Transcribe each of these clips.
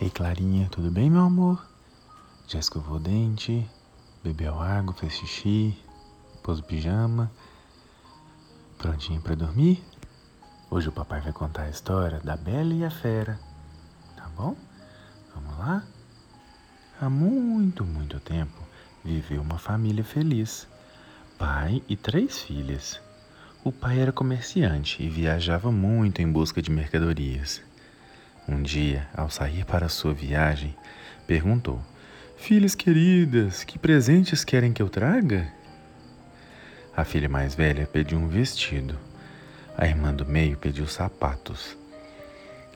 Ei, Clarinha, tudo bem, meu amor? Já escovou o dente? Bebeu água, fez xixi? Pôs o pijama? Prontinho para dormir? Hoje o papai vai contar a história da Bela e a Fera. Tá bom? Vamos lá? Há muito, muito tempo viveu uma família feliz. Pai e três filhas. O pai era comerciante e viajava muito em busca de mercadorias. Um dia, ao sair para sua viagem, perguntou: Filhas queridas, que presentes querem que eu traga? A filha mais velha pediu um vestido. A irmã do meio pediu sapatos.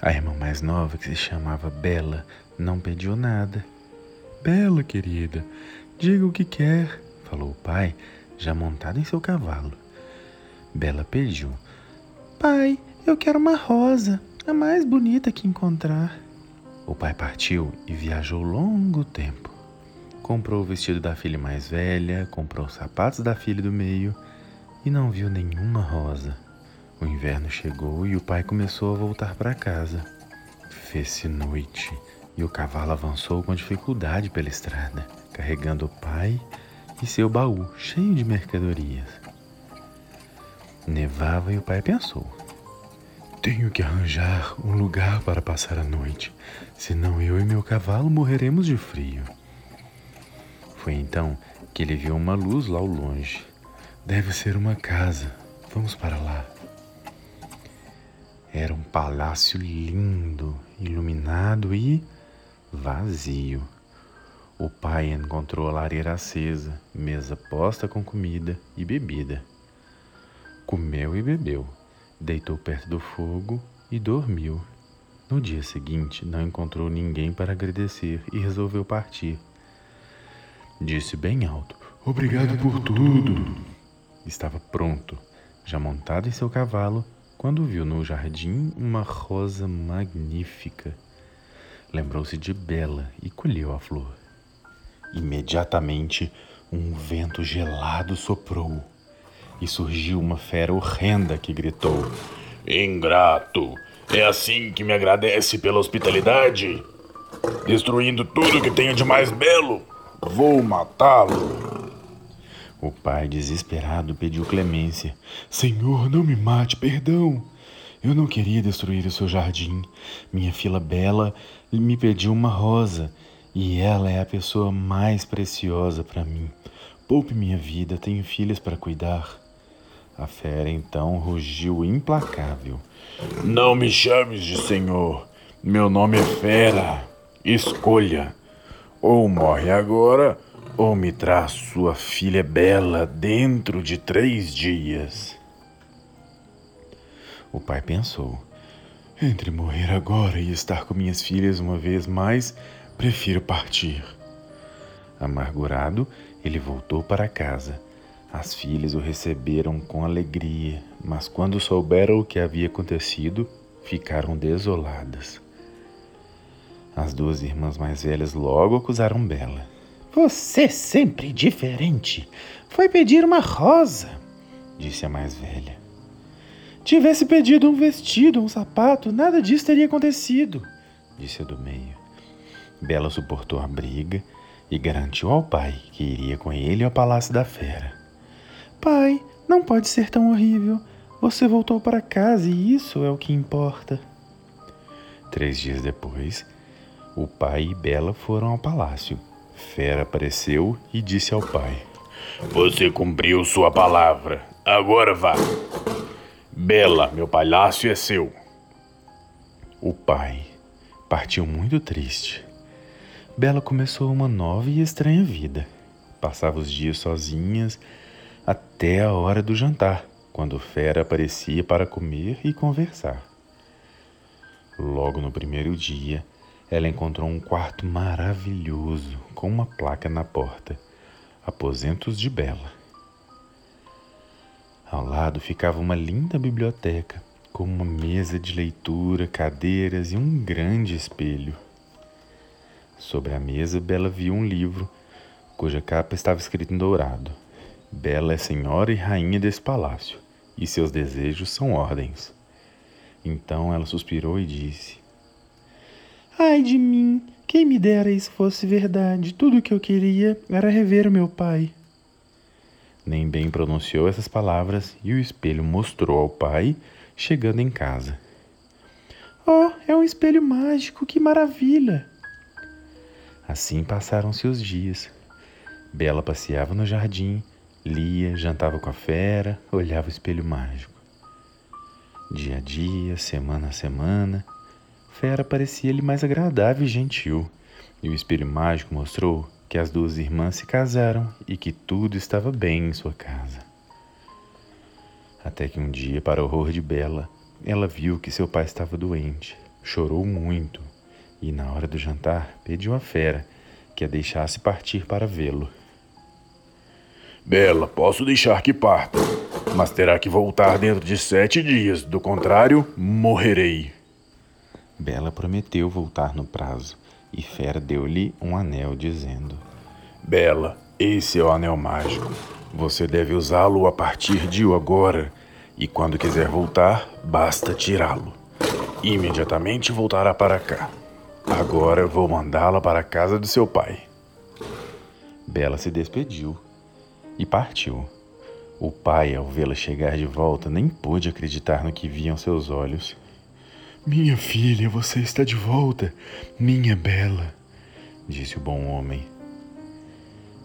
A irmã mais nova, que se chamava Bela, não pediu nada. Bela, querida, diga o que quer, falou o pai, já montado em seu cavalo. Bela pediu: Pai, eu quero uma rosa a mais bonita que encontrar. O pai partiu e viajou longo tempo. Comprou o vestido da filha mais velha, comprou os sapatos da filha do meio e não viu nenhuma rosa. O inverno chegou e o pai começou a voltar para casa. Fez-se noite e o cavalo avançou com dificuldade pela estrada, carregando o pai e seu baú cheio de mercadorias. Nevava e o pai pensou: tenho que arranjar um lugar para passar a noite, senão eu e meu cavalo morreremos de frio. Foi então que ele viu uma luz lá ao longe. Deve ser uma casa. Vamos para lá. Era um palácio lindo, iluminado e vazio. O pai encontrou a lareira acesa, mesa posta com comida e bebida. Comeu e bebeu deitou perto do fogo e dormiu. No dia seguinte, não encontrou ninguém para agradecer e resolveu partir. Disse bem alto: Obrigado, por tudo. Estava pronto, já montado em seu cavalo, quando viu no jardim uma rosa magnífica. Lembrou-se de Bela e colheu a flor. Imediatamente, um vento gelado soprou e surgiu uma fera horrenda que gritou: Ingrato! É assim que me agradece pela hospitalidade? Destruindo tudo que tenho de mais belo? Vou matá-lo! O pai, desesperado, pediu clemência: Senhor, não me mate, perdão! Eu não queria destruir o seu jardim. Minha filha Bela me pediu uma rosa e ela é a pessoa mais preciosa para mim. Poupe minha vida, tenho filhas para cuidar. A fera então rugiu implacável. Não me chames de senhor. Meu nome é Fera. Escolha. Ou morre agora, ou me traz sua filha bela dentro de três dias. O pai pensou: Entre morrer agora e estar com minhas filhas uma vez mais, prefiro partir. Amargurado, ele voltou para casa as filhas o receberam com alegria, mas quando souberam o que havia acontecido, ficaram desoladas. As duas irmãs mais velhas logo acusaram Bela. Você sempre diferente. Foi pedir uma rosa, disse a mais velha. Tivesse pedido um vestido, um sapato, nada disso teria acontecido, disse a do meio. Bela suportou a briga e garantiu ao pai que iria com ele ao palácio da fera. Pai, não pode ser tão horrível. Você voltou para casa e isso é o que importa. Três dias depois, o pai e Bela foram ao palácio. Fera apareceu e disse ao pai: Você cumpriu sua palavra. Agora vá. Bela, meu palácio é seu. O pai partiu muito triste. Bela começou uma nova e estranha vida. Passava os dias sozinhas até a hora do jantar, quando Fera aparecia para comer e conversar. Logo no primeiro dia, ela encontrou um quarto maravilhoso com uma placa na porta: Aposentos de Bela. Ao lado ficava uma linda biblioteca, com uma mesa de leitura, cadeiras e um grande espelho. Sobre a mesa, Bela viu um livro, cuja capa estava escrita em dourado. Bela é senhora e rainha desse palácio, e seus desejos são ordens. Então ela suspirou e disse: Ai de mim! Quem me dera isso fosse verdade. Tudo o que eu queria era rever o meu pai. Nem bem pronunciou essas palavras e o espelho mostrou ao pai chegando em casa. Oh, é um espelho mágico, que maravilha! Assim passaram-se os dias. Bela passeava no jardim, lia, jantava com a fera, olhava o espelho mágico. Dia a dia, semana a semana, Fera parecia-lhe mais agradável e gentil, e o espelho mágico mostrou que as duas irmãs se casaram e que tudo estava bem em sua casa. Até que um dia, para horror de Bela, ela viu que seu pai estava doente, chorou muito e, na hora do jantar, pediu à fera que a deixasse partir para vê-lo. Bela, posso deixar que parta, mas terá que voltar dentro de sete dias, do contrário, morrerei. Bela prometeu voltar no prazo, e Fera deu-lhe um anel, dizendo: Bela, esse é o anel mágico. Você deve usá-lo a partir de agora, e quando quiser voltar, basta tirá-lo. Imediatamente voltará para cá. Agora vou mandá-la para a casa do seu pai. Bela se despediu e partiu. O pai, ao vê-la chegar de volta, nem pôde acreditar no que viam seus olhos. Minha filha, você está de volta, minha bela, disse o bom homem.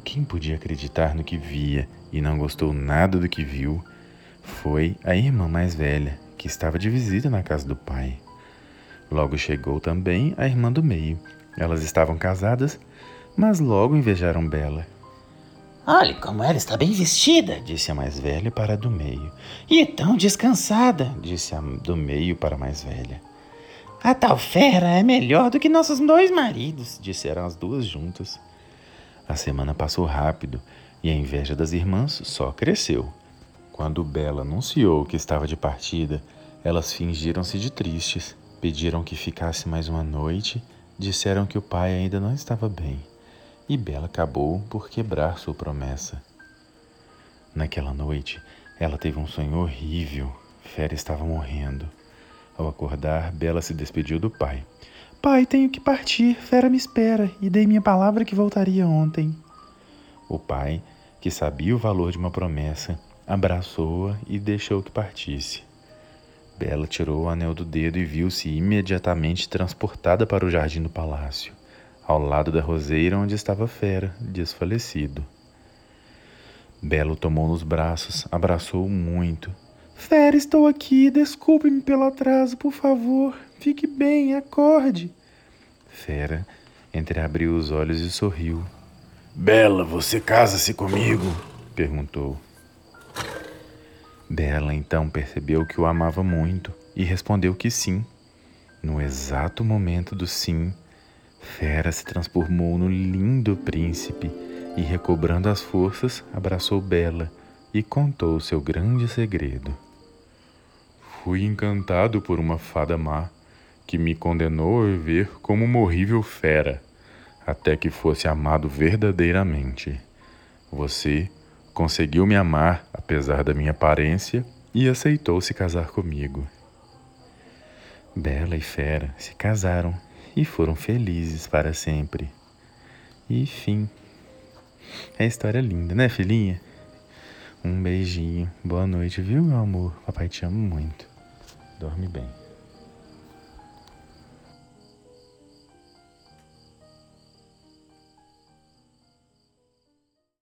Quem podia acreditar no que via e não gostou nada do que viu foi a irmã mais velha, que estava de visita na casa do pai. Logo chegou também a irmã do meio. Elas estavam casadas, mas logo invejaram Bela. Olhe como ela está bem vestida, disse a mais velha para a do meio. E tão descansada, disse a do meio para a mais velha. A tal fera é melhor do que nossos dois maridos, disseram as duas juntas. A semana passou rápido e a inveja das irmãs só cresceu. Quando Bela anunciou que estava de partida, elas fingiram-se de tristes, pediram que ficasse mais uma noite, disseram que o pai ainda não estava bem, e Bela acabou por quebrar sua promessa. Naquela noite, ela teve um sonho horrível. Fera estava morrendo. Ao acordar, Bela se despediu do pai. Pai, tenho que partir. Fera me espera e dei minha palavra que voltaria ontem. O pai, que sabia o valor de uma promessa, abraçou-a e deixou que partisse. Bela tirou o anel do dedo e viu-se imediatamente transportada para o jardim do palácio, ao lado da roseira onde estava Fera, desfalecido. Belo tomou nos braços, abraçou-o muito Fera, estou aqui. Desculpe-me pelo atraso, por favor. Fique bem, acorde. Fera entreabriu os olhos e sorriu. Bela, você casa-se comigo? perguntou. Bela então percebeu que o amava muito e respondeu que sim. No exato momento do sim, Fera se transformou no lindo príncipe e, recobrando as forças, abraçou Bela e contou seu grande segredo. Fui encantado por uma fada má que me condenou a viver como uma horrível fera, até que fosse amado verdadeiramente. Você conseguiu me amar apesar da minha aparência e aceitou se casar comigo. Bela e Fera se casaram e foram felizes para sempre. E fim. É história linda, né, filhinha? Um beijinho. Boa noite, viu, meu amor? Papai te ama muito. Dorme bem.